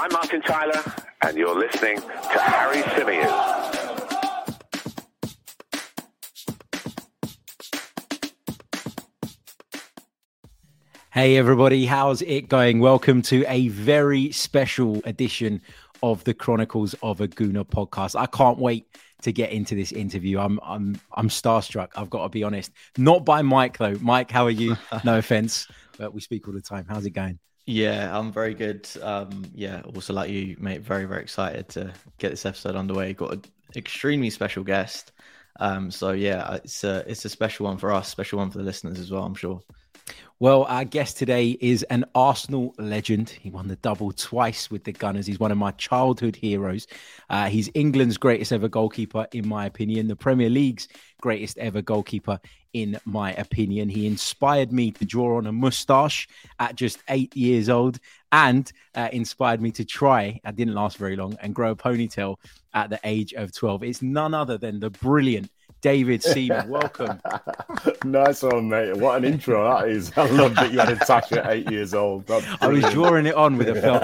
I'm Martin Tyler, and you're listening to Harry Symeou. Hey, everybody, how's it going? Welcome to a very special edition of the Chronicles of a Gooner podcast. I can't wait to get into this interview. I'm I'm I'm starstruck. I've got to be honest. Not by Mike though. Mike, how are you? No offense, but we speak all the time. How's it going? Yeah, I'm very good. Um, yeah, also like you, mate, very very excited to get this episode underway. Got an extremely special guest. Um, so yeah, it's a it's a special one for us, special one for the listeners as well. I'm sure. Well, our guest today is an Arsenal legend. He won the double twice with the Gunners. He's one of my childhood heroes. Uh, he's England's greatest ever goalkeeper, in my opinion, the Premier League's greatest ever goalkeeper, in my opinion. He inspired me to draw on a moustache at just eight years old and uh, inspired me to try, I didn't last very long, and grow a ponytail at the age of 12. It's none other than the brilliant David Seaman. Welcome. nice one, mate. What an intro that is. I love that you had a touch at eight years old. I was drawing it on with a felt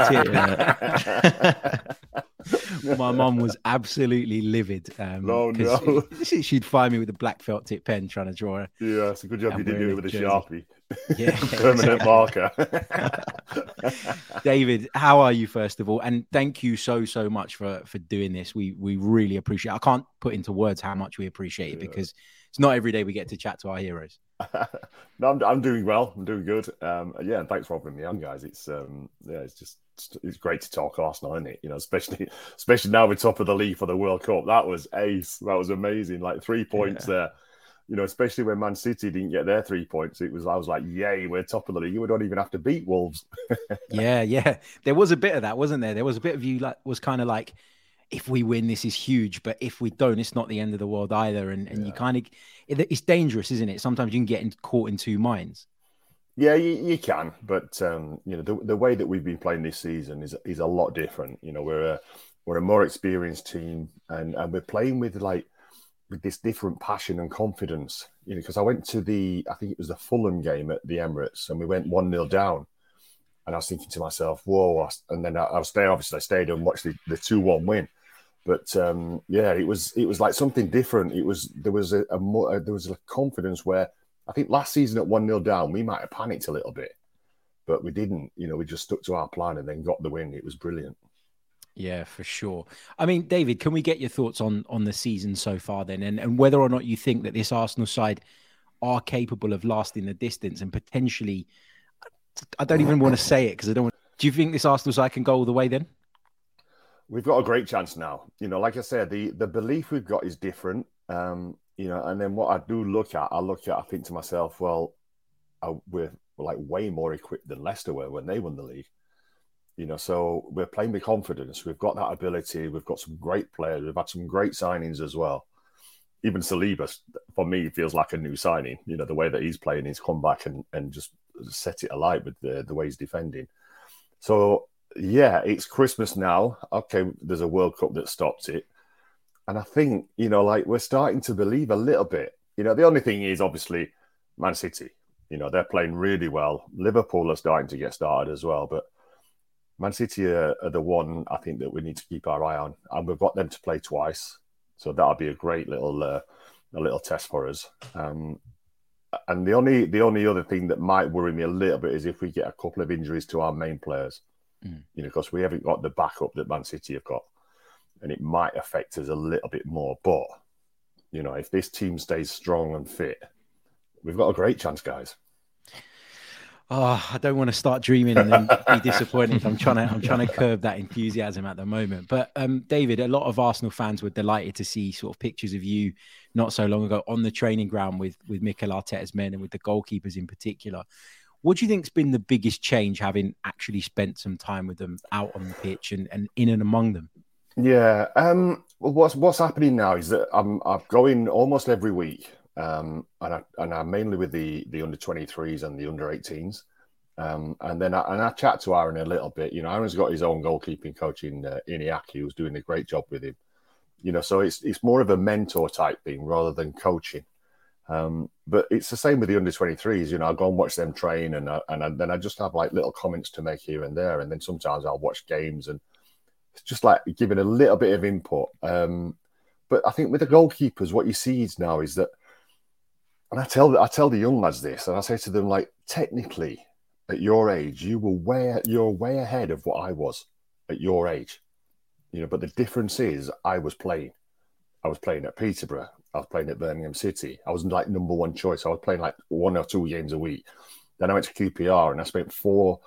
tip. My mom was absolutely livid. Um, oh, no. She, she'd find me with a black felt tip pen trying to draw her. Yeah, it's a good job you didn't do it with a Sharpie. Yeah, permanent marker. David, how are you first of all? And thank you so so much for for doing this. We we really appreciate. It. I can't put into words how much we appreciate it yeah. because it's not every day we get to chat to our heroes. no, I'm, I'm doing well. I'm doing good. Um, yeah, and thanks for having me on, guys. It's um, yeah, it's just it's great to talk Arsenal, isn't it? You know, especially especially now we're top of the league for the World Cup. That was ace. That was amazing. Like three points yeah. there you know, especially when Man City didn't get their three points, it was I was like, "Yay, we're top of the league. We don't even have to beat Wolves." yeah, yeah. There was a bit of that, wasn't there? There was a bit of you like was kind of like, if we win, this is huge, but if we don't, it's not the end of the world either. And and yeah. you kind of, it, it's dangerous, isn't it? Sometimes you can get in, caught in two minds. Yeah, you, you can, but um, you know the, the way that we've been playing this season is is a lot different. You know, we're a we're a more experienced team, and and we're playing with like with this different passion and confidence. You know, because I went to the, I think it was the Fulham game at the Emirates, and we went one 0 down, and I was thinking to myself, "Whoa!" And then I, I was there. Obviously, I stayed and watched the, the two one win. But um, yeah, it was it was like something different. It was there was a, a more there was a confidence where I think last season at one 0 down, we might have panicked a little bit, but we didn't. You know, we just stuck to our plan and then got the win. It was brilliant. Yeah, for sure. I mean, David, can we get your thoughts on on the season so far then, and and whether or not you think that this Arsenal side are capable of lasting the distance and potentially, I don't even want to say it because I don't. want Do you think this Arsenal side can go all the way then? We've got a great chance now. You know, like I said, the the belief we've got is different. Um, you know, and then what I do look at, I look at, I think to myself, well, I, we're like way more equipped than Leicester were when they won the league. You know, so we're playing with confidence. We've got that ability. We've got some great players. We've had some great signings as well. Even Saliba, for me, feels like a new signing. You know, the way that he's playing, he's come back and, and just set it alight with the, the way he's defending. So, yeah, it's Christmas now. Okay, there's a World Cup that stopped it. And I think, you know, like we're starting to believe a little bit. You know, the only thing is obviously Man City. You know, they're playing really well. Liverpool are starting to get started as well. But Man City are, are, the one I think that we need to keep our eye on, and we've got them to play twice, so that'll be a great little uh, a little test for us. Um, and the only the only other thing that might worry me a little bit is if we get a couple of injuries to our main players, mm. you know, because we haven't got the backup that Man City have got, and it might affect us a little bit more. But you know, if this team stays strong and fit, we've got a great chance, guys oh, I don't want to start dreaming and then be disappointed. I'm trying to I'm trying to curb that enthusiasm at the moment. But um, David, a lot of Arsenal fans were delighted to see sort of pictures of you not so long ago on the training ground with with Mikel Arteta's men and with the goalkeepers in particular. What do you think's been the biggest change having actually spent some time with them out on the pitch and, and in and among them? Yeah, um, well, what's what's happening now is that I'm I'm going almost every week um, and I and I'm mainly with the the under 23s and the under 18s. Um, and then I, and I chat to Aaron a little bit. You know, Aaron's got his own goalkeeping coach in uh, Iñaki, who's doing a great job with him. You know, so it's it's more of a mentor type thing rather than coaching. Um, but it's the same with the under 23s. You know, I go and watch them train, and I, and I, then I just have like little comments to make here and there, and then sometimes I'll watch games and it's just like giving a little bit of input. Um, but I think with the goalkeepers, what you see is now is that, and I tell I tell the young lads this, and I say to them like, technically, at your age, you were way you're way ahead of what I was at your age. You know, but the difference is I was playing. I was playing at Peterborough. I was playing at Birmingham City. I was like number one choice. I was playing like one or two games a week. Then I went to QPR and I spent four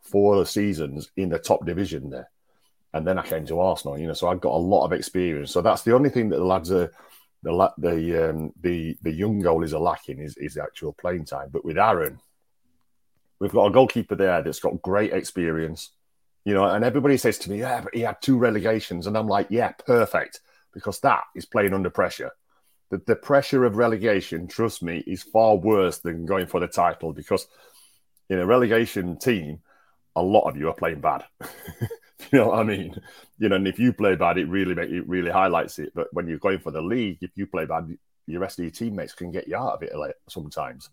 four seasons in the top division there. And then I came to Arsenal, you know, so I've got a lot of experience. So that's the only thing that the lads are the the um, the the young goalies are lacking is is the actual playing time. But with Aaron, we've got a goalkeeper there that's got great experience, you know, and everybody says to me, yeah, but he had two relegations, and I'm like, yeah, perfect, because that is playing under pressure the, the pressure of relegation, trust me, is far worse than going for the title because in a relegation team, a lot of you are playing bad. you know what I mean? You know, and if you play bad, it really make, it really highlights it. But when you're going for the league, if you play bad, your rest of your teammates can get you out of it like, sometimes.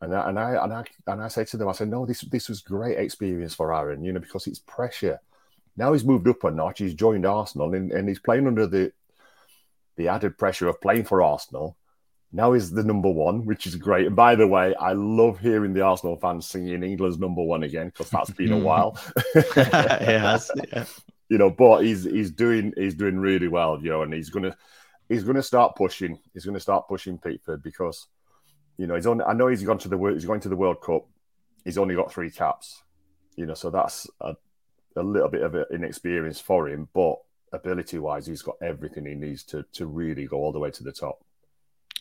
And I, and I and I and I say to them, I said, no, this this was great experience for Aaron, you know, because it's pressure. Now he's moved up a notch. He's joined Arsenal and, and he's playing under the the added pressure of playing for Arsenal. Now he's the number one, which is great. And by the way, I love hearing the Arsenal fans singing England's number one again because that's been a hmm. while. yes, yeah. You know, but he's he's doing he's doing really well, you know, and he's gonna he's gonna start pushing. He's gonna start pushing Pickford because you know he's on. I know he's gone to the he's going to the World Cup. He's only got three caps, you know, so that's a, a little bit of an inexperience for him. But ability wise, he's got everything he needs to to really go all the way to the top.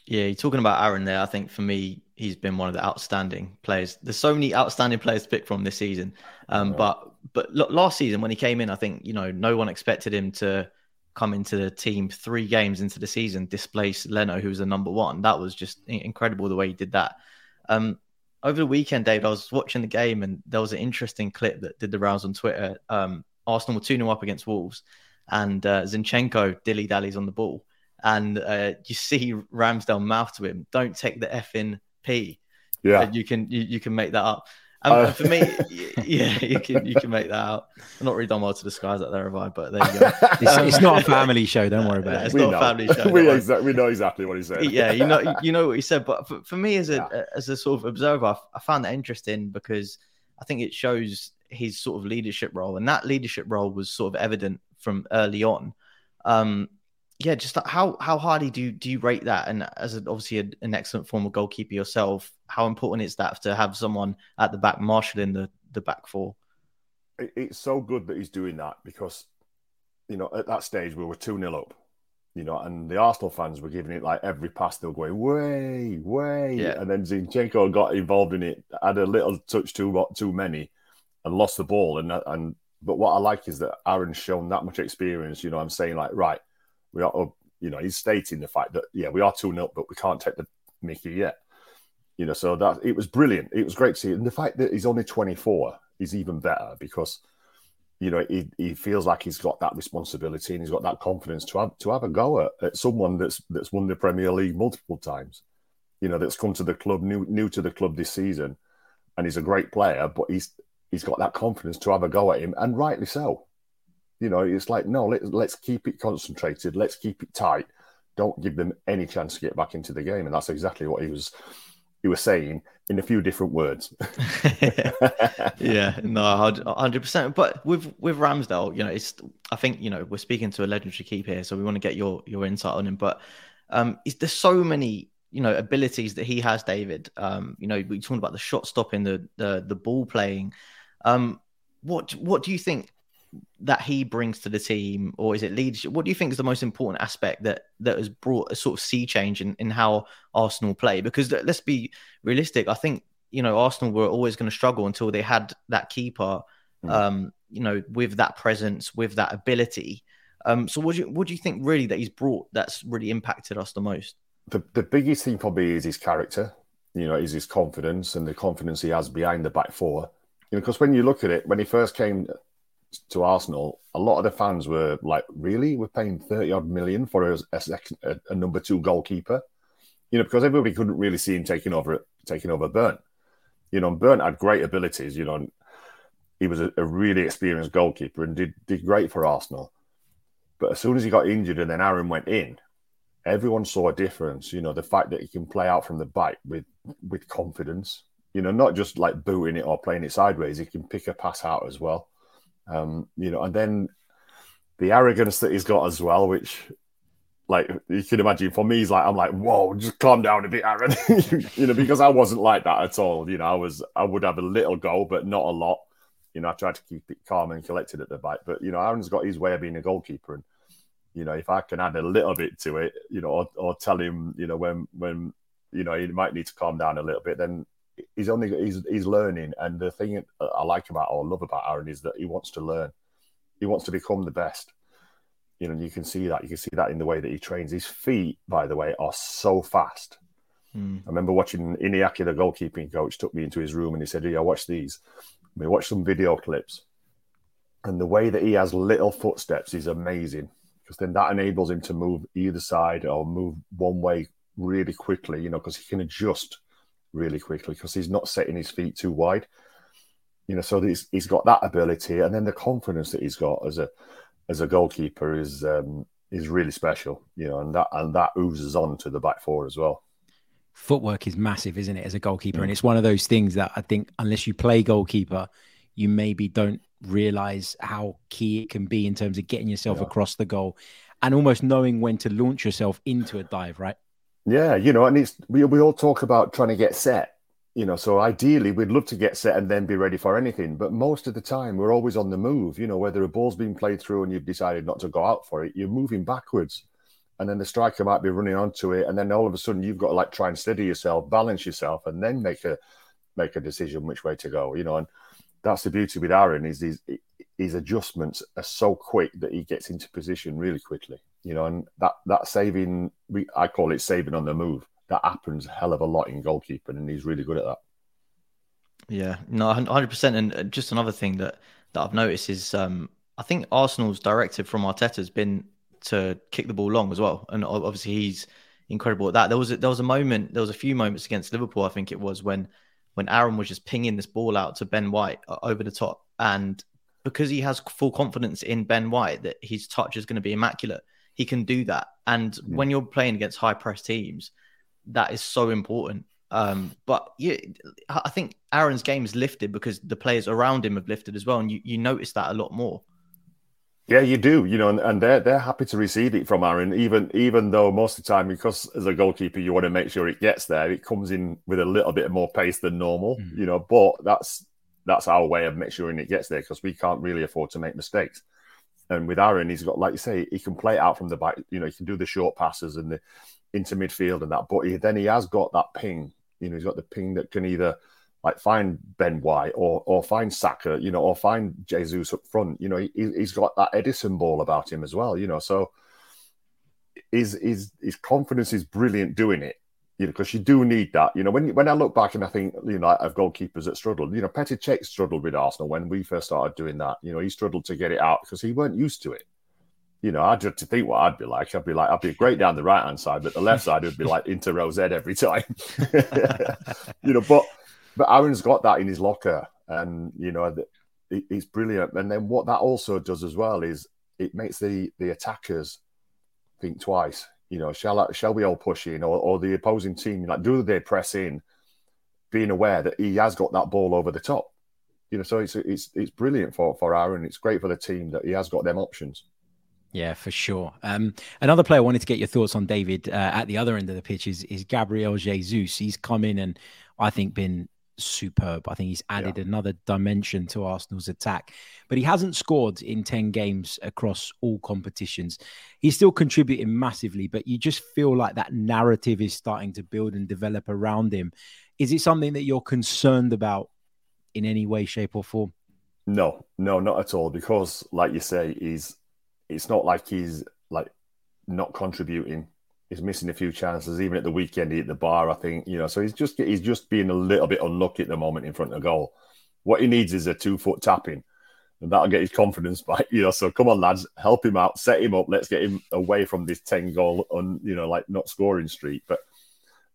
Yeah, you're talking about Aaron there. I think for me, he's been one of the outstanding players. There's so many outstanding players to pick from this season. Um, yeah. But but last season when he came in, I think you know no one expected him to come into the team three games into the season, displace Leno, who was the number one. That was just incredible the way he did that. Um, over the weekend, Dave, I was watching the game and there was an interesting clip that did the rounds on Twitter. Um, Arsenal were 2 0 up against Wolves and uh, Zinchenko dilly dallies on the ball, and uh, you see Ramsdale mouth to him, "Don't take the f in p." Yeah, and you can you, you can make that up. And uh, for me, yeah, you can you can make that out. I'm not really done well to disguise that there, have I? But there you go. it's, it's, not a family show. Don't worry about it. It's we not know. a family show. we, exa- we know exactly what he said. yeah, you know you know what he said. But for, for me, as a yeah. as a sort of observer, I, I found that interesting because I think it shows his sort of leadership role, and that leadership role was sort of evident from early on. Um, yeah, just how how highly do you, do you rate that? And as obviously a, an excellent former goalkeeper yourself, how important is that to have someone at the back marshalling the the back four? It's so good that he's doing that because you know at that stage we were two 0 up, you know, and the Arsenal fans were giving it like every pass they were going way way, yeah. and then Zinchenko got involved in it, had a little touch too too many, and lost the ball, and and but what I like is that Aaron's shown that much experience. You know, I'm saying like, right, we are, you know, he's stating the fact that yeah, we are two up, but we can't take the Mickey yet. You know, so that it was brilliant. It was great to see, and the fact that he's only 24 is even better because you know he, he feels like he's got that responsibility and he's got that confidence to have to have a go at, at someone that's that's won the Premier League multiple times. You know, that's come to the club new new to the club this season, and he's a great player, but he's he's got that confidence to have a go at him, and rightly so. You know, it's like, no, let, let's keep it concentrated, let's keep it tight. Don't give them any chance to get back into the game, and that's exactly what he was he was saying in a few different words. yeah, no, hundred percent. But with with Ramsdale, you know, it's I think you know we're speaking to a legendary keeper here, so we want to get your your insight on him. But um, there's so many you know abilities that he has, David. Um, you know, we talking about the shot stopping, the the the ball playing. Um, what what do you think that he brings to the team, or is it leadership? What do you think is the most important aspect that that has brought a sort of sea change in, in how Arsenal play? Because let's be realistic. I think you know Arsenal were always going to struggle until they had that keeper, mm. um, you know, with that presence, with that ability. Um, so what do you what do you think really that he's brought that's really impacted us the most? The the biggest thing probably is his character. You know, is his confidence and the confidence he has behind the back four you know, because when you look at it, when he first came to Arsenal, a lot of the fans were like, "Really, we're paying thirty odd million for a, a, a number two goalkeeper." you know, because everybody couldn't really see him taking over taking over Bernd. You know, Bernd had great abilities. You know, he was a, a really experienced goalkeeper and did did great for Arsenal. But as soon as he got injured and then Aaron went in, everyone saw a difference. You know, the fact that he can play out from the back with with confidence. You know, not just like booting it or playing it sideways. He can pick a pass out as well. Um, you know, and then the arrogance that he's got as well, which like you can imagine for me, he's like I'm like, whoa, just calm down a bit, Aaron. you know, because I wasn't like that at all. You know, I was I would have a little go, but not a lot. You know, I tried to keep it calm and collected at the back. But you know, Aaron's got his way of being a goalkeeper, and you know, if I can add a little bit to it, you know, or, or tell him, you know, when when you know he might need to calm down a little bit, then he's only he's he's learning. And the thing I like about or love about Aaron is that he wants to learn. He wants to become the best you know, you can see that. You can see that in the way that he trains. His feet, by the way, are so fast. Mm. I remember watching Iñaki, the goalkeeping coach, took me into his room and he said, "Yeah, watch these." We watched some video clips, and the way that he has little footsteps is amazing because then that enables him to move either side or move one way really quickly. You know, because he can adjust really quickly because he's not setting his feet too wide. You know, so he's, he's got that ability, and then the confidence that he's got as a as a goalkeeper is um, is really special, you know, and that and that oozes on to the back four as well. Footwork is massive, isn't it, as a goalkeeper? And it's one of those things that I think unless you play goalkeeper, you maybe don't realize how key it can be in terms of getting yourself yeah. across the goal and almost knowing when to launch yourself into a dive, right? Yeah, you know, and it's we we all talk about trying to get set, you know, so ideally we'd love to get set and then be ready for anything. But most of the time we're always on the move. You know, whether a ball's being played through and you've decided not to go out for it, you're moving backwards. And then the striker might be running onto it. And then all of a sudden you've got to like try and steady yourself, balance yourself, and then make a make a decision which way to go. You know, and that's the beauty with Aaron is his his adjustments are so quick that he gets into position really quickly. You know, and that that saving we I call it saving on the move that happens a hell of a lot in goalkeeping, and he's really good at that. Yeah, no, hundred percent. And uh, just another thing that that I've noticed is, um, I think Arsenal's directive from Arteta has been to kick the ball long as well, and obviously he's incredible at that. There was a, there was a moment, there was a few moments against Liverpool, I think it was when when Aaron was just pinging this ball out to Ben White uh, over the top, and because he has full confidence in Ben White that his touch is going to be immaculate, he can do that. And mm. when you're playing against high press teams, that is so important. Um, but yeah, I think Aaron's game is lifted because the players around him have lifted as well, and you, you notice that a lot more. Yeah, you do, you know, and, and they're they're happy to receive it from Aaron, even even though most of the time, because as a goalkeeper, you want to make sure it gets there. It comes in with a little bit more pace than normal, mm. you know. But that's that's our way of making sure it gets there because we can't really afford to make mistakes. And with Aaron, he's got, like you say, he can play it out from the back. You know, he can do the short passes and the into midfield and that. But he, then he has got that ping. You know, he's got the ping that can either like find Ben White or or find Saka, you know, or find Jesus up front. You know, he, he's got that Ederson ball about him as well. You know, so his his his confidence is brilliant doing it. You know, because you do need that. You know, when when I look back and I think, you know, of goalkeepers that struggled. You know, Petr Cech struggled with Arsenal when we first started doing that. You know, he struggled to get it out because he weren't used to it you know, I just to think what I'd be like. I'd be like, I'd be great down the right hand side, but the left side would be like into Rose every time. you know, but but Aaron's got that in his locker, and you know, it's brilliant. And then what that also does as well is it makes the the attackers think twice. You know, shall I, shall we all push in, or, or the opposing team like do they press in, being aware that he has got that ball over the top. You know, so it's it's it's brilliant for for Aaron. It's great for the team that he has got them options. Yeah, for sure. Um, another player I wanted to get your thoughts on, David, uh, at the other end of the pitch is, is Gabriel Jesus. He's come in and I think been superb. I think he's added yeah. another dimension to Arsenal's attack, but he hasn't scored in 10 games across all competitions. He's still contributing massively, but you just feel like that narrative is starting to build and develop around him. Is it something that you're concerned about in any way, shape, or form? No, no, not at all. Because, like you say, he's it's not like he's like not contributing. He's missing a few chances, even at the weekend. He hit the bar, I think. You know, so he's just he's just being a little bit unlucky at the moment in front of goal. What he needs is a two foot tapping, and that'll get his confidence back. You know, so come on, lads, help him out, set him up. Let's get him away from this ten goal on you know like not scoring streak. But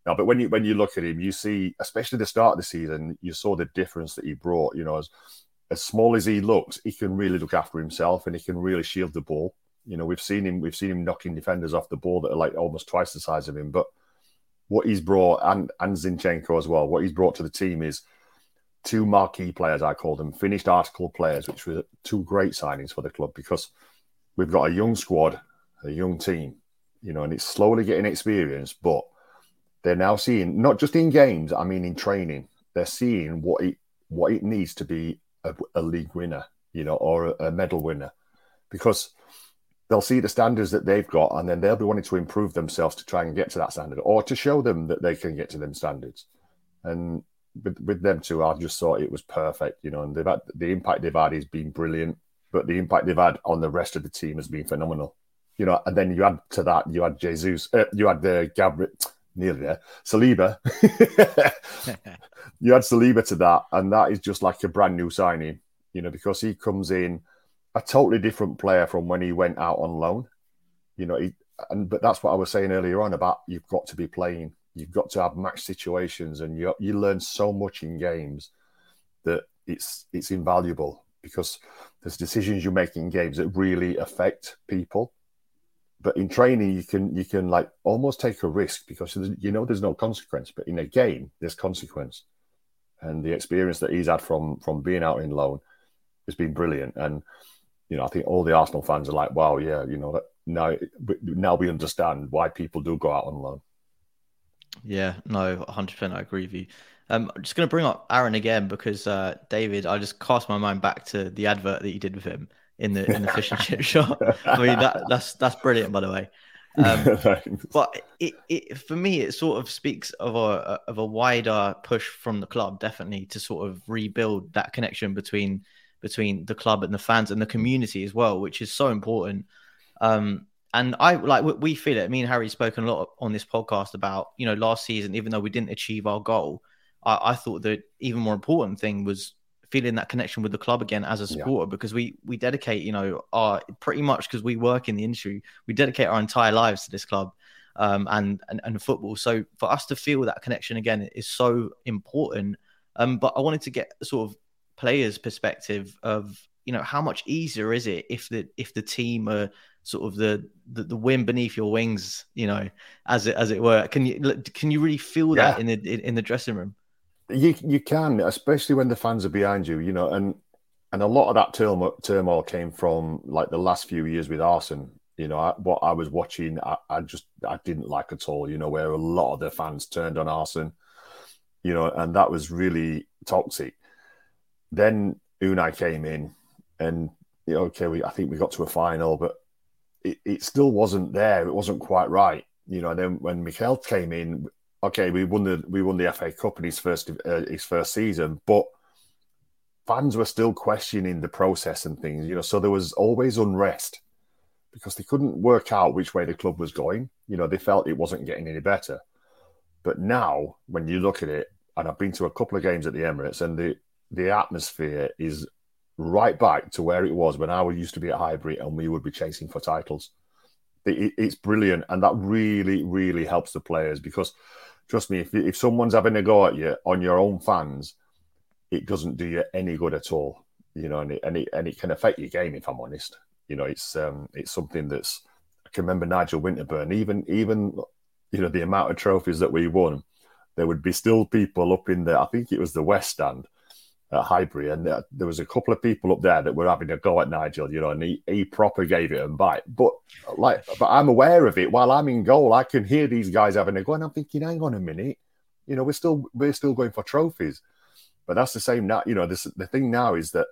No, but when you when you look at him, you see, especially the start of the season, you saw the difference that he brought. You know, as as small as he looks, he can really look after himself and he can really shield the ball. You know, we've seen him we've seen him knocking defenders off the ball that are like almost twice the size of him. But what he's brought and and Zinchenko as well, what he's brought to the team is two marquee players, I call them finished article players, which were two great signings for the club because we've got a young squad, a young team, you know, and it's slowly getting experience, but they're now seeing not just in games, I mean in training, they're seeing what it what it needs to be a, a league winner, you know, or a, a medal winner, because they'll see the standards that they've got, and then they'll be wanting to improve themselves to try and get to that standard, or to show them that they can get to them standards. And with, with them two, I just thought it was perfect, you know, and they've had the impact they've had has been brilliant, but the impact they've had on the rest of the team has been phenomenal, you know. And then you add to that, you had Jesus, uh, you had the uh, Gabriel, nearly there, Saliba. you add Saliba to that, and that is just like a brand new signing, you know, because he comes in a totally different player from when he went out on loan, you know. He, and but that's what I was saying earlier on about you've got to be playing You've got to have match situations, and you you learn so much in games that it's it's invaluable because there's decisions you make in games that really affect people. But in training, you can you can like almost take a risk because you know there's no consequence. But in a game, there's consequence, and the experience that he's had from from being out in loan has been brilliant. And you know, I think all the Arsenal fans are like, "Wow, yeah, you know, that now now we understand why people do go out on loan." Yeah, no, 100%. I agree with you. Um, I'm just going to bring up Aaron again because uh, David, I just cast my mind back to the advert that you did with him in the in the fish and chip shop. I mean, that, that's that's brilliant, by the way. Um, but it, it for me, it sort of speaks of a of a wider push from the club, definitely to sort of rebuild that connection between between the club and the fans and the community as well, which is so important. Um, and I like we feel it. Me and Harry spoken a lot on this podcast about you know last season, even though we didn't achieve our goal, I, I thought the even more important thing was feeling that connection with the club again as a supporter yeah. because we we dedicate you know our pretty much because we work in the industry we dedicate our entire lives to this club um, and, and and football so for us to feel that connection again is so important um, but I wanted to get sort of players perspective of you know how much easier is it if the if the team are sort of the, the, the wind beneath your wings, you know, as it as it were. Can you can you really feel yeah. that in the in the dressing room? You you can, especially when the fans are behind you, you know, and and a lot of that turmoil, turmoil came from like the last few years with Arsene. You know, I, what I was watching, I, I, just I didn't like at all. You know, where a lot of the fans turned on Arsene. You know, and that was really toxic. Then Unai came in, and okay, we I think we got to a final, but it, it still wasn't there. It wasn't quite right. You know, and then when Mikel came in, okay, we won the we won the FA Cup in his first uh, his first season, but fans were still questioning the process and things. You know, so there was always unrest because they couldn't work out which way the club was going. You know, they felt it wasn't getting any better. But now, when you look at it, and I've been to a couple of games at the Emirates, and the the atmosphere is right back to where it was when I used to be at Highbury and we would be chasing for titles. It, it's brilliant, and that really, really helps the players because, trust me, if if someone's having a go at you on your own fans, it doesn't do you any good at all. You know, and it and it, and it can affect your game. If I'm honest, you know, it's um it's something that's. I can remember Nigel Winterburn, even even you know the amount of trophies that we won. There would be still people up in the, I think it was the West Stand, at Highbury, and there, there was a couple of people up there that were having a go at Nigel, you know, and he, he proper gave it a bite. But like, but I'm aware of it. While I'm in goal, I can hear these guys having a go, and I'm thinking, hang on a minute, you know, we're still we're still going for trophies. But that's the same now. You know, this the thing now is that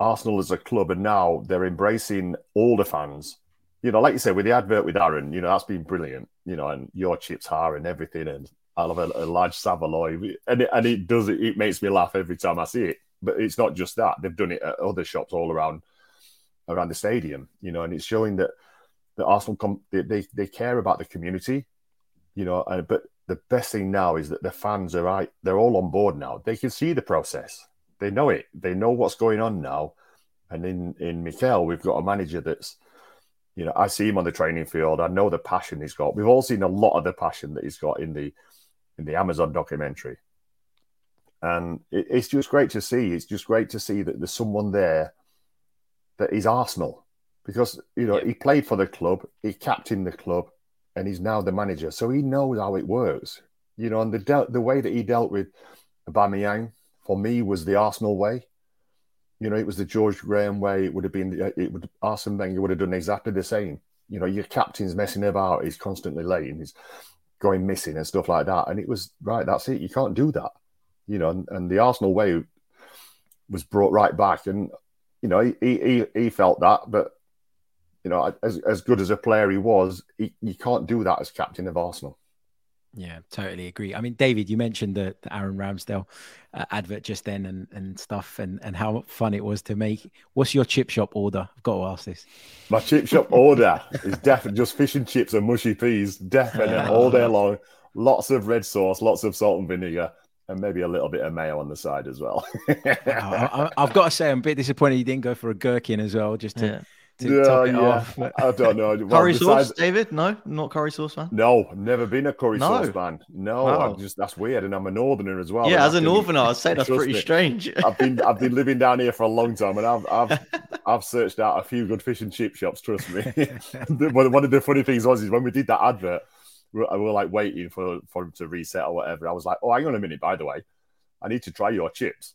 Arsenal as a club, and now they're embracing all the fans. You know, like you said, with the advert with Aaron, you know, that's been brilliant. You know, and your chips are and everything, and I'll have a, a large Saveloy, and it, and it does it, it makes me laugh every time I see it. But it's not just that; they've done it at other shops all around around the stadium, you know, and it's showing that the Arsenal com- they, they, they care about the community, you know. And, but the best thing now is that the fans are right; they're all on board now. They can see the process, they know it, they know what's going on now. And in in Mikel, we've got a manager that's You know, I see him on the training field. I know the passion he's got. We've all seen a lot of the passion that he's got in the in the Amazon documentary, and it, it's just great to see. It's just great to see that there's someone there that is Arsenal because you know yeah. he played for the club, he captained the club, and he's now the manager, so he knows how it works. You know, and the de- the way that he dealt with Aubameyang for me was the Arsenal way. You know, it was the George Graham way. It would have been, uh, it would, Arsene Wenger would have done exactly the same. You know, your captain's messing about, he's constantly late and he's going missing and stuff like that. And it was, right, that's it. You can't do that. You know, and, and the Arsenal way was brought right back. And, you know, he, he, he felt that, but, you know, as, as good as a player he was, he, you can't do that as captain of Arsenal. Yeah, totally agree. I mean, David, you mentioned the, the Aaron Ramsdale uh, advert just then and, and stuff and, and how fun it was to make. What's your chip shop order? I've got to ask this. My chip shop order is definitely just fish and chips and mushy peas, definitely all day long. Lots of red sauce, lots of salt and vinegar, and maybe a little bit of mayo on the side as well. I, have got to say, I'm a bit disappointed you didn't go for a gherkin as well, just to. Yeah to yeah, top it yeah. off. I don't know. Well, curry besides... sauce, David? No, not curry sauce man. No, never been a curry no. sauce man. No, wow. I'm just that's weird, and I'm a northerner as well. Yeah, as a northerner, I'd say that's pretty me. strange. I've been I've been living down here for a long time, and I've I've I've searched out a few good fish and chip shops. Trust me. One of the funny things was is when we did that advert, we were, we were like waiting for for him to reset or whatever. I was like, oh, hang on a minute. By the way, I need to try your chips.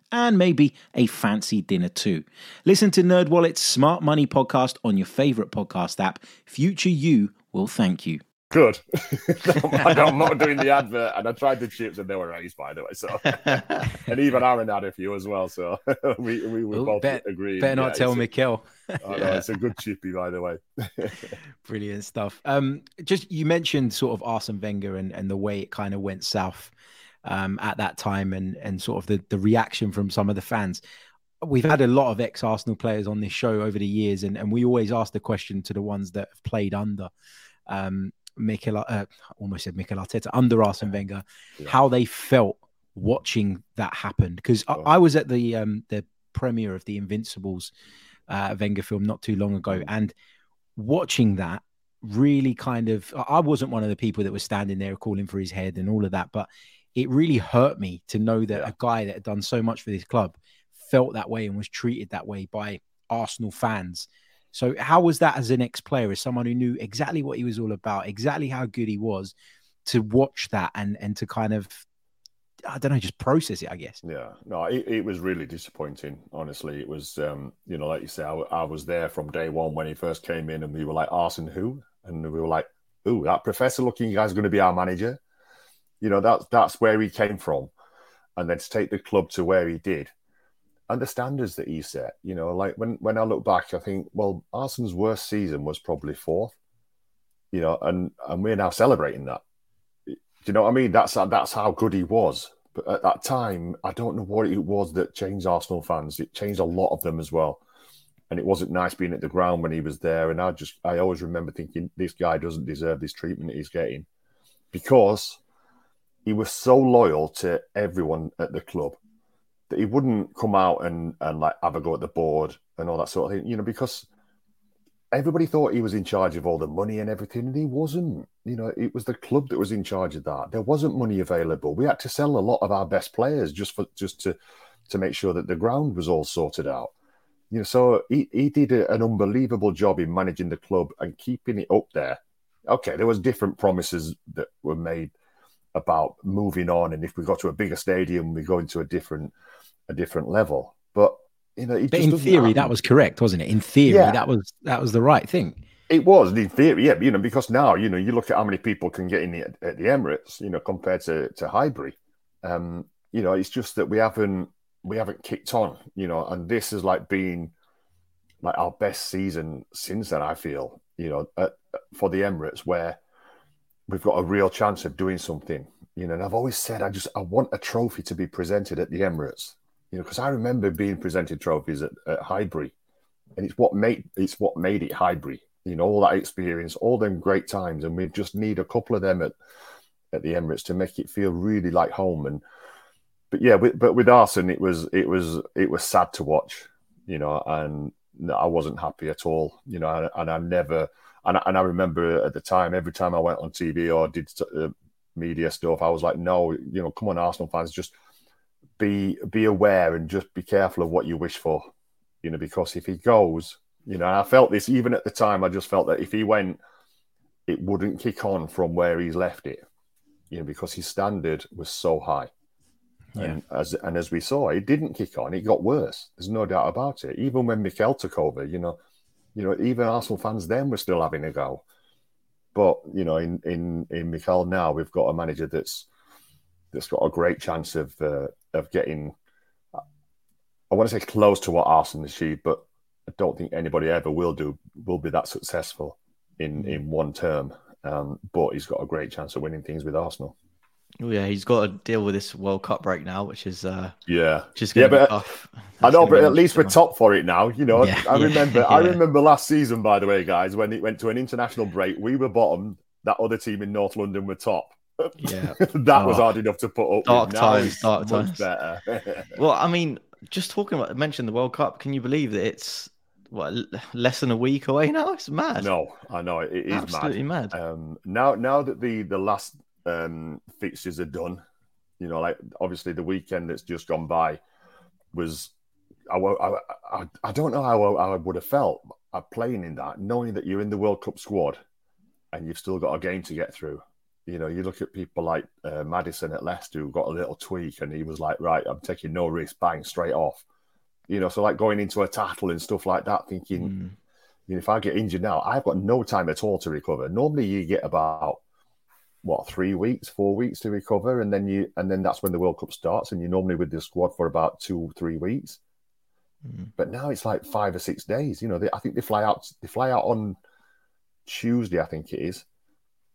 and maybe a fancy dinner too. Listen to NerdWallet's Smart Money podcast on your favorite podcast app. Future you will thank you. Good. I'm not doing the advert, and I tried the chips, and they were nice, by the way. So, and even Aaron had a few as well. So we we were Ooh, both bet, agreeing. Better not yeah, tell Mikel. oh, no, it's a good chippy, by the way. Brilliant stuff. Um, just you mentioned sort of Arsene Wenger and and the way it kind of went south um, at that time and and sort of the the reaction from some of the fans. We've had a lot of ex Arsenal players on this show over the years, and, and we always ask the question to the ones that have played under um, Mikel, uh, almost said Mikel Arteta, under Arsene Wenger, yeah. how they felt watching that happen. Because I, I, was at the um, the premiere of the Invincibles uh, Wenger film not too long ago, mm. and watching that really kind of I wasn't one of the people that was standing there calling for his head and all of that, but it really hurt me to know that a guy that had done so much for this club felt that way and was treated that way by Arsenal fans. So, how was that as an ex player, as someone who knew exactly what he was all about, exactly how good he was, to watch that and and to kind of, I don't know, just process it, I guess. Yeah, no, it, it was really disappointing. Honestly, it was, um, you know, like you say, I, I, was there from day one when he first came in, and we were like, Arsene who? And we were like, ooh, that professor looking guy's going to be our manager. You know, that's that's where he came from. And then to take the club to where he did and the standards that he set, you know, like when, when I look back, I think, well, Arsenal's worst season was probably fourth, you know, and, and we're now celebrating that. Do you know what I mean? That's that's how good he was. But at that time, I don't know what it was that changed Arsenal fans. It changed a lot of them as well. And it wasn't nice being at the ground when he was there. And I just, I always remember thinking, this guy doesn't deserve this treatment he's getting because he was so loyal to everyone at the club that he wouldn't come out and, and like have a go at the board and all that sort of thing, you know, because everybody thought he was in charge of all the money and everything, and he wasn't. You know, it was the club that was in charge of that. There wasn't money available. We had to sell a lot of our best players just for just to to make sure that the ground was all sorted out. You know, so he, he did a, an unbelievable job in managing the club and keeping it up there. Okay, there was different promises that were made about moving on, and if we got to a bigger stadium, we go into a different a different level. But you know, but in theory, happen. that was correct, wasn't it? In theory, yeah. that was that was the right thing. It was in theory, yeah. You know, because now you know you look at how many people can get in the, at the Emirates, you know, compared to to Highbury. Um, you know, it's just that we haven't we haven't kicked on, you know, and this is like being like our best season since then. I feel, you know, at, for the Emirates where we've got a real chance of doing something. You know, and I've always said I just I want a trophy to be presented at the Emirates. You know, because I remember being presented trophies at, at Highbury, and it's what made it's what made it Highbury. You know, all that experience, all them great times, and we just need a couple of them at at the Emirates to make it feel really like home. And but yeah, with, but with Arsene, it was it was it was sad to watch. You know, and I wasn't happy at all. You know, and, and I never and I, and I remember at the time, every time I went on TV or did uh, media stuff, I was like, no, you know, come on, Arsenal fans, just be be aware and just be careful of what you wish for. You know, because if he goes, you know, I felt this even at the time. I just felt that if he went, it wouldn't kick on from where he's left it. You know, because his standard was so high. Yeah. And as and as we saw, it didn't kick on; it got worse. There's no doubt about it. Even when Mikel took over, you know, you know, even Arsenal fans then were still having a go. But you know, in in in Mikel now, we've got a manager that's that's got a great chance of uh, of getting. I want to say close to what Arsenal achieved, but I don't think anybody ever will do will be that successful in in one term. Um, but he's got a great chance of winning things with Arsenal. Oh yeah, he's got to deal with this World Cup break now, which is uh, yeah, just yeah, but I know, but at least we're top for it now. You know, yeah, I yeah, remember, yeah. I remember last season, by the way, guys, when it went to an international break, we were bottom. That other team in North London were top. Yeah, that oh, was hard enough to put up. Dark with. times, dark times. Better. well, I mean, just talking about mentioned the World Cup. Can you believe that it's what less than a week away now? It's mad. No, I know it is absolutely mad. mad. Um, now, now that the the last um, fixtures are done you know, like obviously the weekend that's just gone by was I, I, I, I don't know how I, would have felt playing in that, knowing that you're in the World Cup squad and you've still got a game to get through. You know, you look at people like uh, Maddison at Leicester who got a little tweak and he was like, right, I'm taking no risk, bang, straight off. You know, so like going into a tackle and stuff like that, thinking, mm. you know, if I get injured now, I've got no time at all to recover. Normally you get about what three weeks, four weeks to recover, and then you and then that's when the World Cup starts, and you're normally with the squad for about two, three weeks. Mm. But now it's like five or six days. You know, they, I think they fly out. They fly out on Tuesday, I think it is,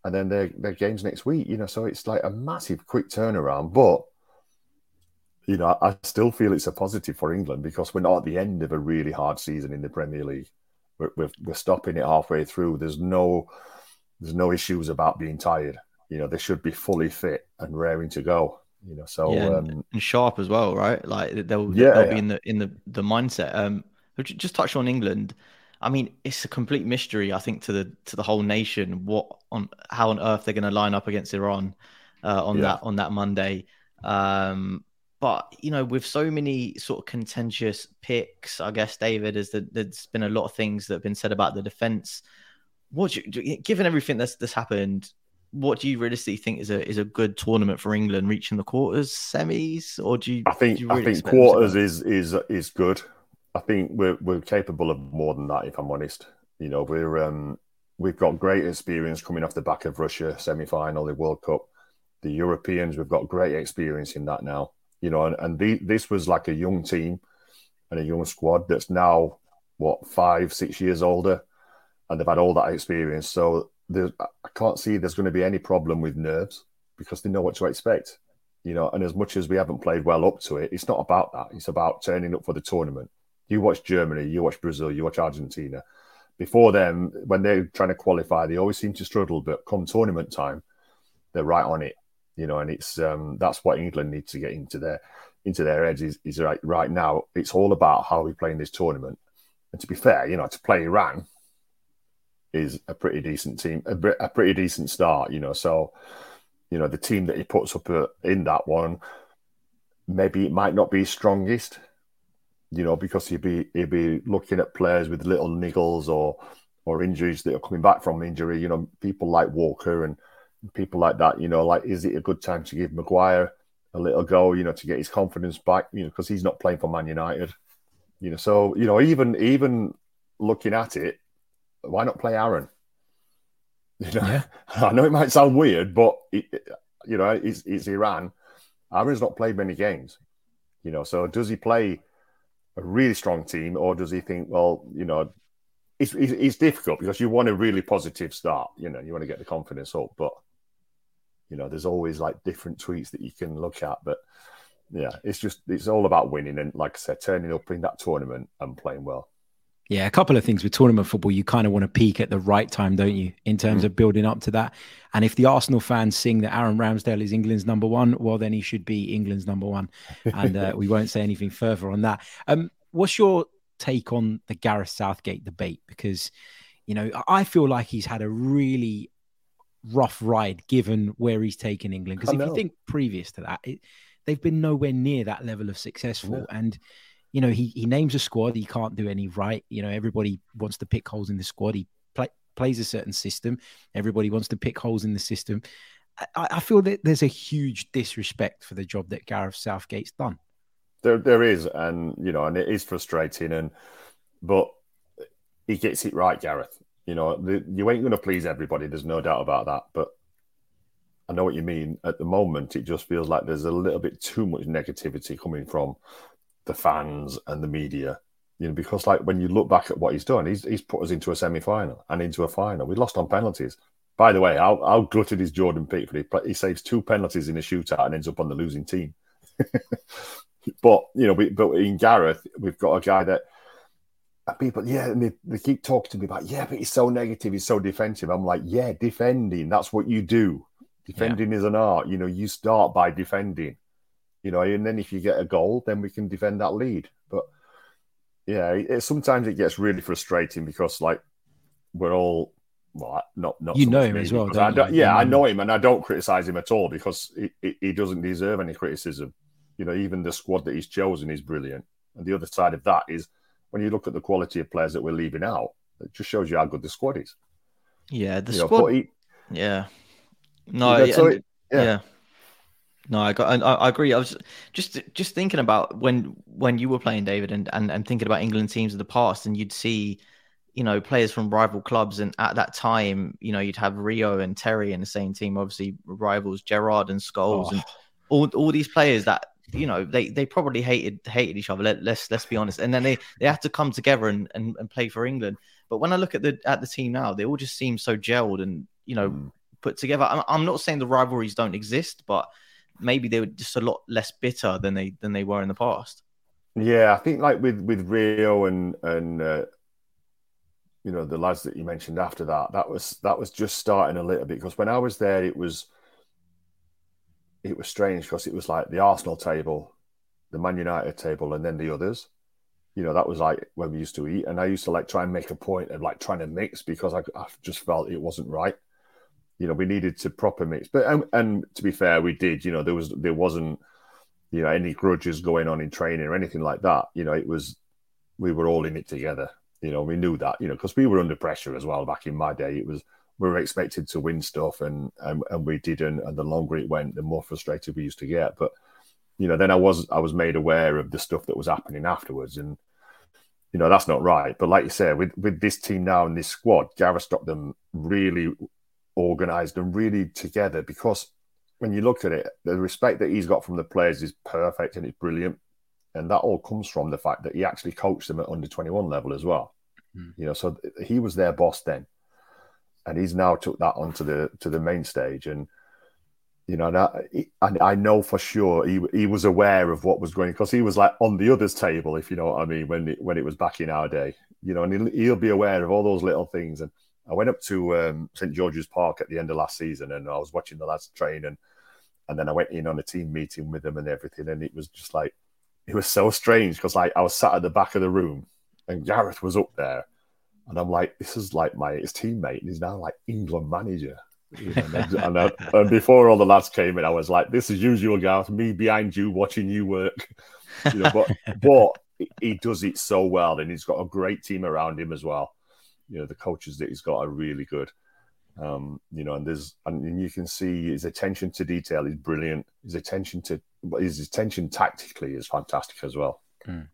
and then their their games next week. You know, so it's like a massive quick turnaround. But you know, I still feel it's a positive for England because we're not at the end of a really hard season in the Premier League. We're, we're, we're stopping it halfway through. There's no there's no issues about being tired you know they should be fully fit and raring to go. You know, so yeah, um, and sharp as well, right? Like they'll yeah, they'll yeah. be in the in the the mindset. Um, just touch on England. I mean, it's a complete mystery, I think, to the to the whole nation. What on how on earth they're going to line up against Iran uh, on yeah. that on that Monday? Um, but you know, with so many sort of contentious picks, I guess David is that there's been a lot of things that have been said about the defense. What you, given everything that's that's happened, what do you realistically think is a is a good tournament for England reaching the quarters, semis, or do you? I think you really I think quarters is is is good. I think we're we're capable of more than that. If I'm honest, you know, we're um we've got great experience coming off the back of Russia semi final, the World Cup. The Europeans, we've got great experience in that now. You know, and, and the, this was like a young team and a young squad that's now what five, six years older, and they've had all that experience. So there, I can't see there's going to be any problem with nerves because they know what to expect. You know, and as much as we haven't played well up to it, it's not about that. It's about turning up for the tournament. You watch Germany, you watch Brazil, you watch Argentina. Before them, when they're trying to qualify, they always seem to struggle. But come tournament time, they're right on it. You know, and it's um, that's what England needs to get into their into their heads. Is, is right right now. It's all about how we play in this tournament. And to be fair, you know, to play Iran, is a pretty decent team, a, a pretty decent start, you know. So, you know, the team that he puts up uh, in that one, maybe it might not be strongest, you know, because he'd be he'd be looking at players with little niggles or or injuries that are coming back from injury. You know, people like Walker and people like that. You know, like is it a good time to give Maguire a little go? You know, to get his confidence back. You know, because he's not playing for Man United. You know, so you know, even even looking at it, why not play Aaron? You know, yeah. I know it might sound weird, but it, you know, it's, it's Iran. Aaron's not played many games. You know, so does he play a really strong team, or does he think, well, you know, it's, it's, it's difficult because you want a really positive start. You know, you want to get the confidence up, but you know, there's always like different tweets that you can look at. But yeah, it's just it's all about winning and, like I said, turning up in that tournament and playing well. Yeah, a couple of things with tournament football. You kind of want to peak at the right time, don't you, in terms mm. of building up to that? And if the Arsenal fans sing that Aaron Ramsdale is England's number one, well, then he should be England's number one. And uh, we won't say anything further on that. Um, what's your take on the Gareth Southgate debate? Because, you know, I feel like he's had a really rough ride given where he's taken England. Because if you think previous to that, it, they've been nowhere near that level of successful. Yeah. And you know, he, he names a squad. He can't do any right. You know, everybody wants to pick holes in the squad. He play, plays a certain system. Everybody wants to pick holes in the system. I, I, feel that there's a huge disrespect for the job that Gareth Southgate's done. There, there is, and you know, and it is frustrating. And but he gets it right, Gareth. You know, the, you ain't going to please everybody. There's no doubt about that. But I know what you mean. At the moment, it just feels like there's a little bit too much negativity coming from the fans and the media. You know, because like when you look back at what he's done, he's he's put us into a semi final and into a final. We lost on penalties. By the way, how, how glutted is Jordan Pickford? He, he saves two penalties in a shootout and ends up on the losing team. but you know, we, but in Gareth, we've got a guy that uh, people, yeah, and they, they keep talking to me about, yeah, but he's so negative, he's so defensive. I'm like, yeah, defending, that's what you do. Defending yeah. is an art. You know, you start by defending you know, and then if you get a goal, then we can defend that lead. But yeah, it, sometimes it gets really frustrating because like we're all well, not not you so know him as well. I yeah, I know him, and I don't criticize him at all because he, he, he doesn't deserve any criticism. You know, even the squad that he's chosen is brilliant. And the other side of that is when you look at the quality of players that we're leaving out, it just shows you how good the squad is. Yeah, the you squad. Know, he, yeah. No, yeah, so it, yeah. yeah. No, I got. I, I, agree. I was just just thinking about when when you were playing David and, and and thinking about England teams of the past, and you'd see, you know, players from rival clubs, and at that time, you know, you'd have Rio and Terry in the same team, obviously rivals Gerrard and Scholes, oh. and all all these players that you know they they probably hated hated each other. Let, let's let's be honest, and then they they had to come together and, and and play for England. But when I look at the at the team now, they all just seem so gelled and you know mm. put together. I'm, I'm not saying the rivalries don't exist, but maybe they were just a lot less bitter than they than they were in the past. Yeah, I think like with with Rio and and uh, you know the lads that you mentioned after that, that was that was just starting a little bit because when I was there, it was it was strange because it was like the Arsenal table, the Man United table, and then the others. You know, that was like when we used to eat, and I used to like try and make a point of like trying to mix because I, I just felt it wasn't right you know, we needed to proper mix. But and, and, to be fair, we did. You know, there was there wasn't you know any grudges going on in training or anything like that. You know, it was we were all in it together. You know, we knew that. You know, because we were under pressure as well back in my day. It was we were expected to win stuff, and and, and we didn't. And the longer it went, the more frustrated we used to get. But you know, then I was I was made aware of the stuff that was happening afterwards, and you know that's not right. But like you said, with with this team now and this squad, Gareth stopped them really organized and really together because when you look at it, the respect that he's got from the players is perfect and it's brilliant. And that all comes from the fact that he actually coached them at under 21 level as well. Mm. You know, so he was their boss then. And he's now took that onto the to the main stage. And you know, and I, and I know for sure he he was aware of what was going because he was like on the others' table, if you know what I mean, when it, when it was back in our day. You know, and he'll, he'll be aware of all those little things. And I went up to um, St George's Park at the end of last season, and I was watching the lads train, and and then I went in on a team meeting with them and everything, and it was just like it was so strange because like I was sat at the back of the room, and Gareth was up there, and I'm like, this is like my his teammate, and he's now like England manager. and, and, I, and, before all the lads came in, I was like, "This is usual, Gareth. Me behind you, watching you work." You know, but but he does it so well, and he's got a great team around him as well you know the coaches that he's got are really good. Um, you know, and there's and you can see his attention to detail is brilliant. His attention to his attention tactically is fantastic as well. Mm.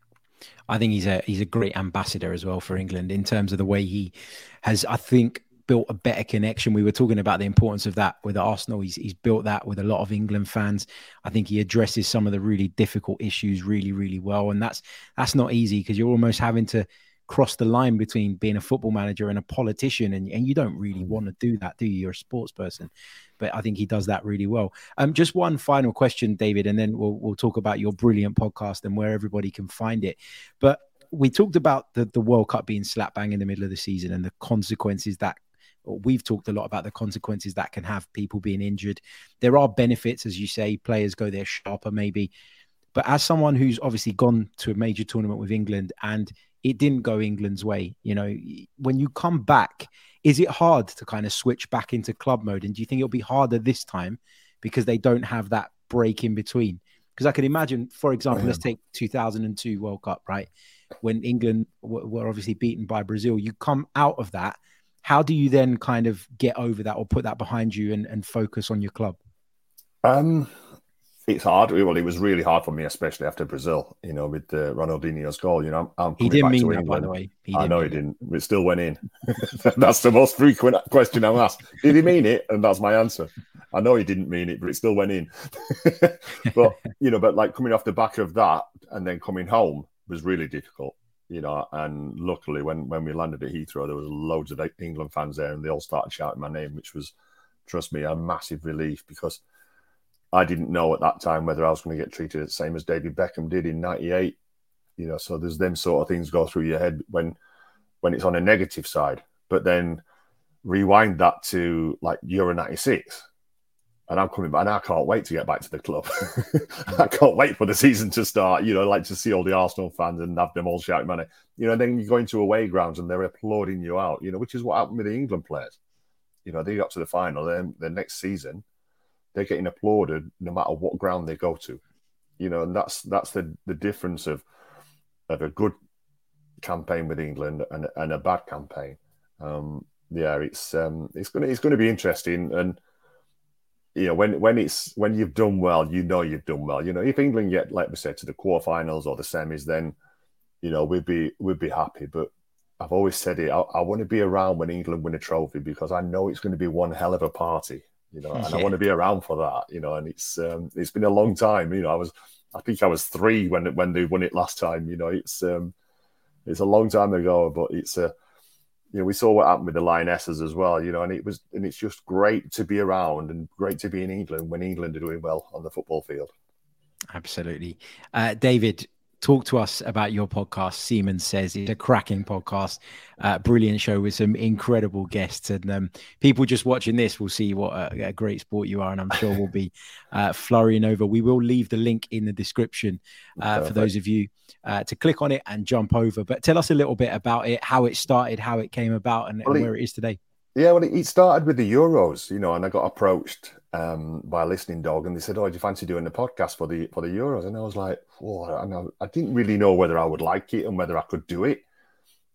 I think he's a he's a great ambassador as well for England in terms of the way he has. I think built a better connection. We were talking about the importance of that with Arsenal. He's he's built that with a lot of England fans. I think he addresses some of the really difficult issues really really well, and that's that's not easy because you're almost having to cross the line between being a football manager and a politician, and, and you don't really Mm. want to do that, do you? You're a sports person, but I think he does that really well. Um, just one final question, David, and then we'll we'll talk about your brilliant podcast and where everybody can find it. But we talked about the the World Cup being slap bang in the middle of the season and the consequences that we've talked a lot about the consequences that can have people being injured. There are benefits, as you say, players go there sharper, maybe. But as someone who's obviously gone to a major tournament with England and it didn't go England's way, you know, when you come back, is it hard to kind of switch back into club mode? And do you think it'll be harder this time because they don't have that break in between? Because I can imagine, for example, let's take 2002 World Cup, right? When England were obviously beaten by Brazil, you come out of that how do you then kind of get over that or put that behind you and, and focus on your club? Um, it's hard. Well, it was really hard for me, especially after Brazil. You know, with uh, Ronaldinho's goal. You know, I'm, he didn't mean that, England. by the way. He I know he didn't. It still went in. that's the most frequent question I'm asked. Did he mean it? And that's my answer. I know he didn't mean it, but it still went in. but you know, but like coming off the back of that and then coming home was really difficult you know, and luckily when when we landed at Heathrow, there was loads of England fans there, and they all started shouting my name, which was, trust me, a massive relief because I didn't know at that time whether I was going to get treated the same as David Beckham did in '98. You know, so there's them sort of things go through your head when when it's on a negative side, but then rewind that to like Euro '96 and I'm coming back, and I can't wait to get back to the club. I can't wait for the season to start. You know, like to see all the Arsenal fans and have them all shouting money. You know, then you go into away grounds and they're applauding you out. You know, which is what happened with the England players. You know, they got to the final. Then the next season, they're getting applauded no matter what ground they go to. You know, and that's that's the the difference of of a good campaign with England and and a bad campaign. Um, yeah, it's um, it's gonna it's gonna be interesting and you know, when when it's when you've done well, you know you've done well. You know, if England get, like we said, to the quarterfinals or the semis, then you know we'd be we'd be happy. But I've always said it. I, I want to be around when England win a trophy because I know it's going to be one hell of a party. You know, and yeah. I want to be around for that. You know, and it's um, it's been a long time. You know, I was I think I was three when when they won it last time. You know, it's um, it's a long time ago, but it's a you know, we saw what happened with the Lionesses as well, you know, and it was, and it's just great to be around and great to be in England when England are doing well on the football field. Absolutely. Uh, David, talk to us about your podcast. Seaman says it's a cracking podcast, uh, brilliant show with some incredible guests, and um, people just watching this will see what a, a, great sport you are, and I'm sure we'll be uh, flurrying over. We will leave the link in the description uh, for those of you uh, to click on it and jump over. But tell us a little bit about it, how it started, how it came about, and, and where it is today. Yeah, well, it started with the Euros, you know, and I got approached um, by a listening dog, and they said, "Oh, do you fancy doing the podcast for the for the Euros?" And I was like, "Oh," and I, I didn't really know whether I would like it and whether I could do it.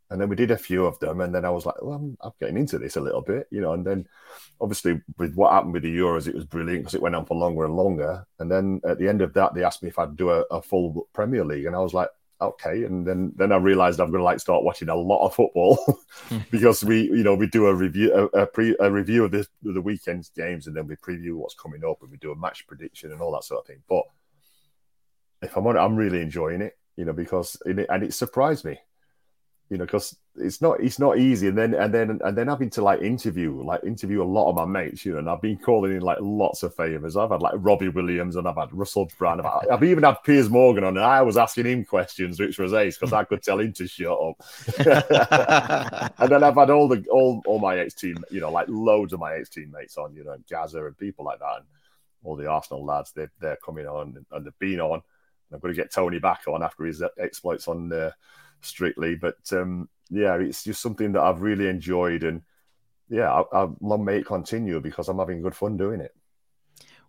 And then we did a few of them, and then I was like, "Well, I'm, I'm getting into this a little bit," you know. And then, obviously, with what happened with the Euros, it was brilliant because it went on for longer and longer. And then at the end of that, they asked me if I'd do a, a full Premier League, and I was like, okay and then then i realized i'm going to like start watching a lot of football because we you know we do a review a, a, pre a review of this the weekend's games and then we preview what's coming up and we do a match prediction and all that sort of thing. But if i'm on it i'm really enjoying it you know because it, and it surprised me you know because it's not it's not easy. And then and then and then having to like interview like interview a lot of my mates you know and i've been calling in like lots of favors i've had like robbie williams and i've had russell brand. I've, I've even had piers morgan on and i was asking him questions which was ace because i could tell him to shut up. And then i've had all the all all my ex-team you know like loads of my ex-teammates on you know gaza and people like that and all the arsenal lads they, they're coming on and they've been on. I'm going to get tony back on after his exploits on uh, strictly but um yeah, it's just something that I've really enjoyed, and yeah, I, I long may it continue because I'm having good fun doing it.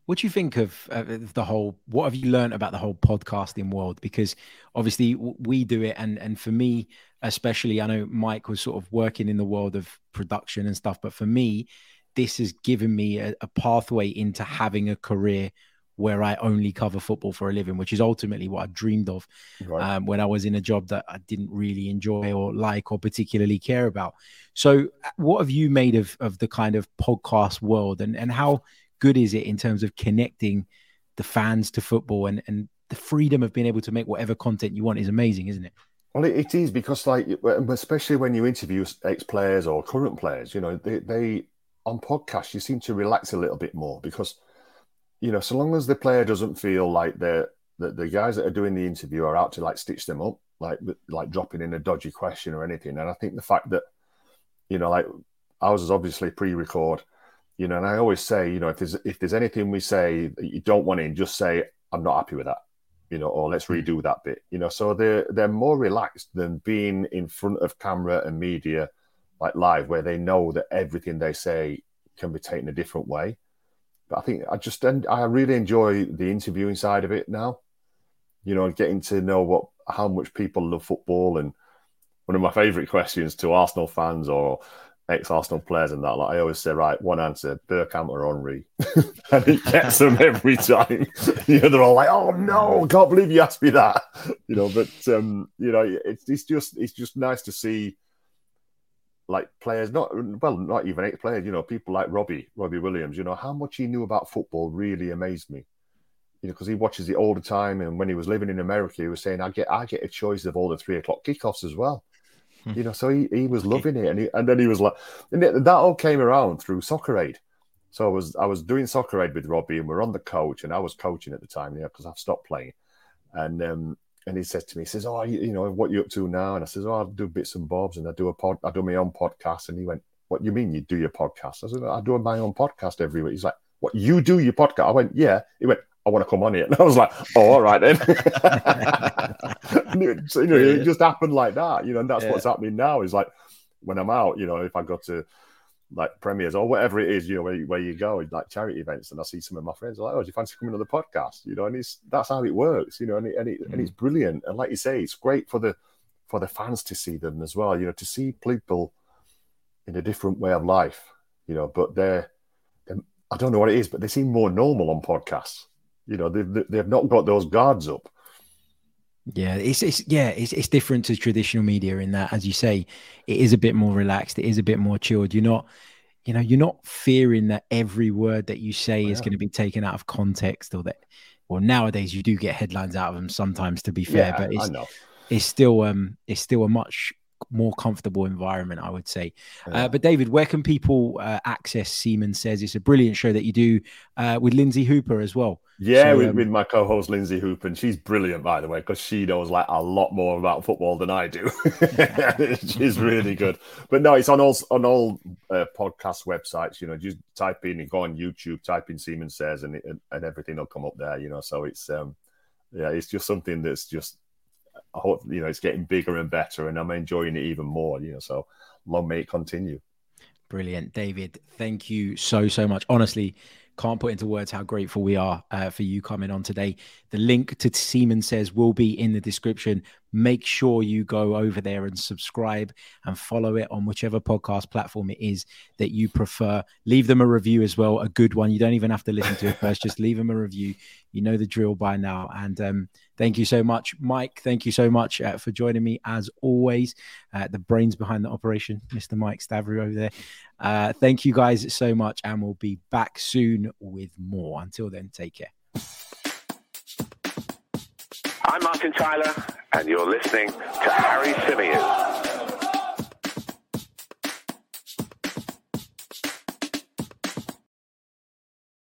What do you think of, of the whole? What have you learned about the whole podcasting world? Because obviously we do it, and and for me especially, I know Mike was sort of working in the world of production and stuff, but for me, this has given me a, a pathway into having a career where I only cover football for a living, which is ultimately what I dreamed of right. um, when I was in a job that I didn't really enjoy or like or particularly care about. So, uh, what have you made of of the kind of podcast world, and and how good is it in terms of connecting the fans to football and and the freedom of being able to make whatever content you want is amazing, isn't it? Well, it, it is because, like, especially when you interview ex players or current players, you know, they, they on podcasts you seem to relax a little bit more because, you know, so long as the player doesn't feel like they're the, the guys that are doing the interview are out to like stitch them up, like like dropping in a dodgy question or anything. And I think the fact that, you know, like ours is obviously pre-record, you know, and I always say, you know, if there's if there's anything we say that you don't want in, just say I'm not happy with that you know, or let's hmm. redo that bit, you know. So they're they're more relaxed than being in front of camera and media, like live, where they know that everything they say can be taken a different way. But I think I just and I really enjoy the interviewing side of it now. You know, getting to know what how much people love football and one of my favourite questions to Arsenal fans or ex-Arsenal players and that. Like I always say, right, one answer: Bergkamp or Henry, and he gets them every time. you know, they're all like, "Oh no, can't believe you asked me that." You know, but um, you know, it's it's just it's just nice to see like players, not well, not even eight players. You know, people like Robbie, Robbie Williams. You know, how much he knew about football really amazed me. You know, because he watches it all the time, and when he was living in America, he was saying, "I get I get a choice of all the three o'clock kickoffs as well." Hmm. you know, so he, he was loving it, and he, and then he was like, and that all came around through Soccer Aid. So I was I was doing Soccer Aid with Robbie, and we are on the coach, and I was coaching at the time, you know, because I've stopped playing, and um, and he said to me, he says, "Oh, you, you, know, what you up to now?" And I says, "Oh, I do bits and bobs, and I do a pod, I do my own podcast." And he went, "What do you mean you do your podcast?" I said, "I do my own podcast every week." He's like, "What you do your podcast?" I went, "Yeah." He went, I want to come on here. And I was like, oh, all right then. so, you know, it just happened like that, you know, and that's yeah. what's happening now is like when I'm out, you know, if I go to like premieres or whatever it is, you know, where, where you go, like charity events, and I see some of my friends like, oh, do you fancy coming on the podcast? You know, and it's that's how it works, you know, and, it, and, it, mm. and it's mm. brilliant. And like you say, it's great for the for the fans to see them as well, you know, to see people in a different way of life, you know, but they're, they're I don't know what it is, but they seem more normal on podcasts. You know, they've they've not got those guards up. Yeah, it's it's yeah, it's it's different to traditional media in that, as you say, it is a bit more relaxed. It is a bit more chilled. You're not, you know, you're not fearing that every word that you say oh, is going to be taken out of context, or that, well, nowadays you do get headlines out of them sometimes. To be fair, yeah, but it's it's still um it's still a much more comfortable environment, I would say. Uh, yeah. Uh, but David, where can people uh, access Seaman Says? It's a brilliant show that you do uh, with Lindsay Hooper as well. Yeah, so, with, um, with, my co-host Lindsay Hooper, and she's brilliant, by the way, because she knows like a lot more about football than I do. she's really good. But no, it's on all on all uh, podcast websites. You know, just type in and go on YouTube, type in Seaman Says, and, and and everything will come up there. You know, so it's um, yeah, it's just something that's just I hope you know it's getting bigger and better, and I'm enjoying it even more. You know, so long may it continue. Brilliant, David. Thank you so so much. Honestly, can't put into words how grateful we are uh, for you coming on today. The link to Seaman Says will be in the description. Make sure you go over there and subscribe and follow it on whichever podcast platform it is that you prefer. Leave them a review as well, a good one. You don't even have to listen to it first, just leave them a review. You know the drill by now. And um, thank you so much, Mike. Thank you so much uh, for joining me as always. Uh, the brains behind the operation, Mr. Mike Stavrou over there. Uh, thank you guys so much, and we'll be back soon with more. Until then, take care. I'm Martin Tyler, and you're listening to Harry Symeou.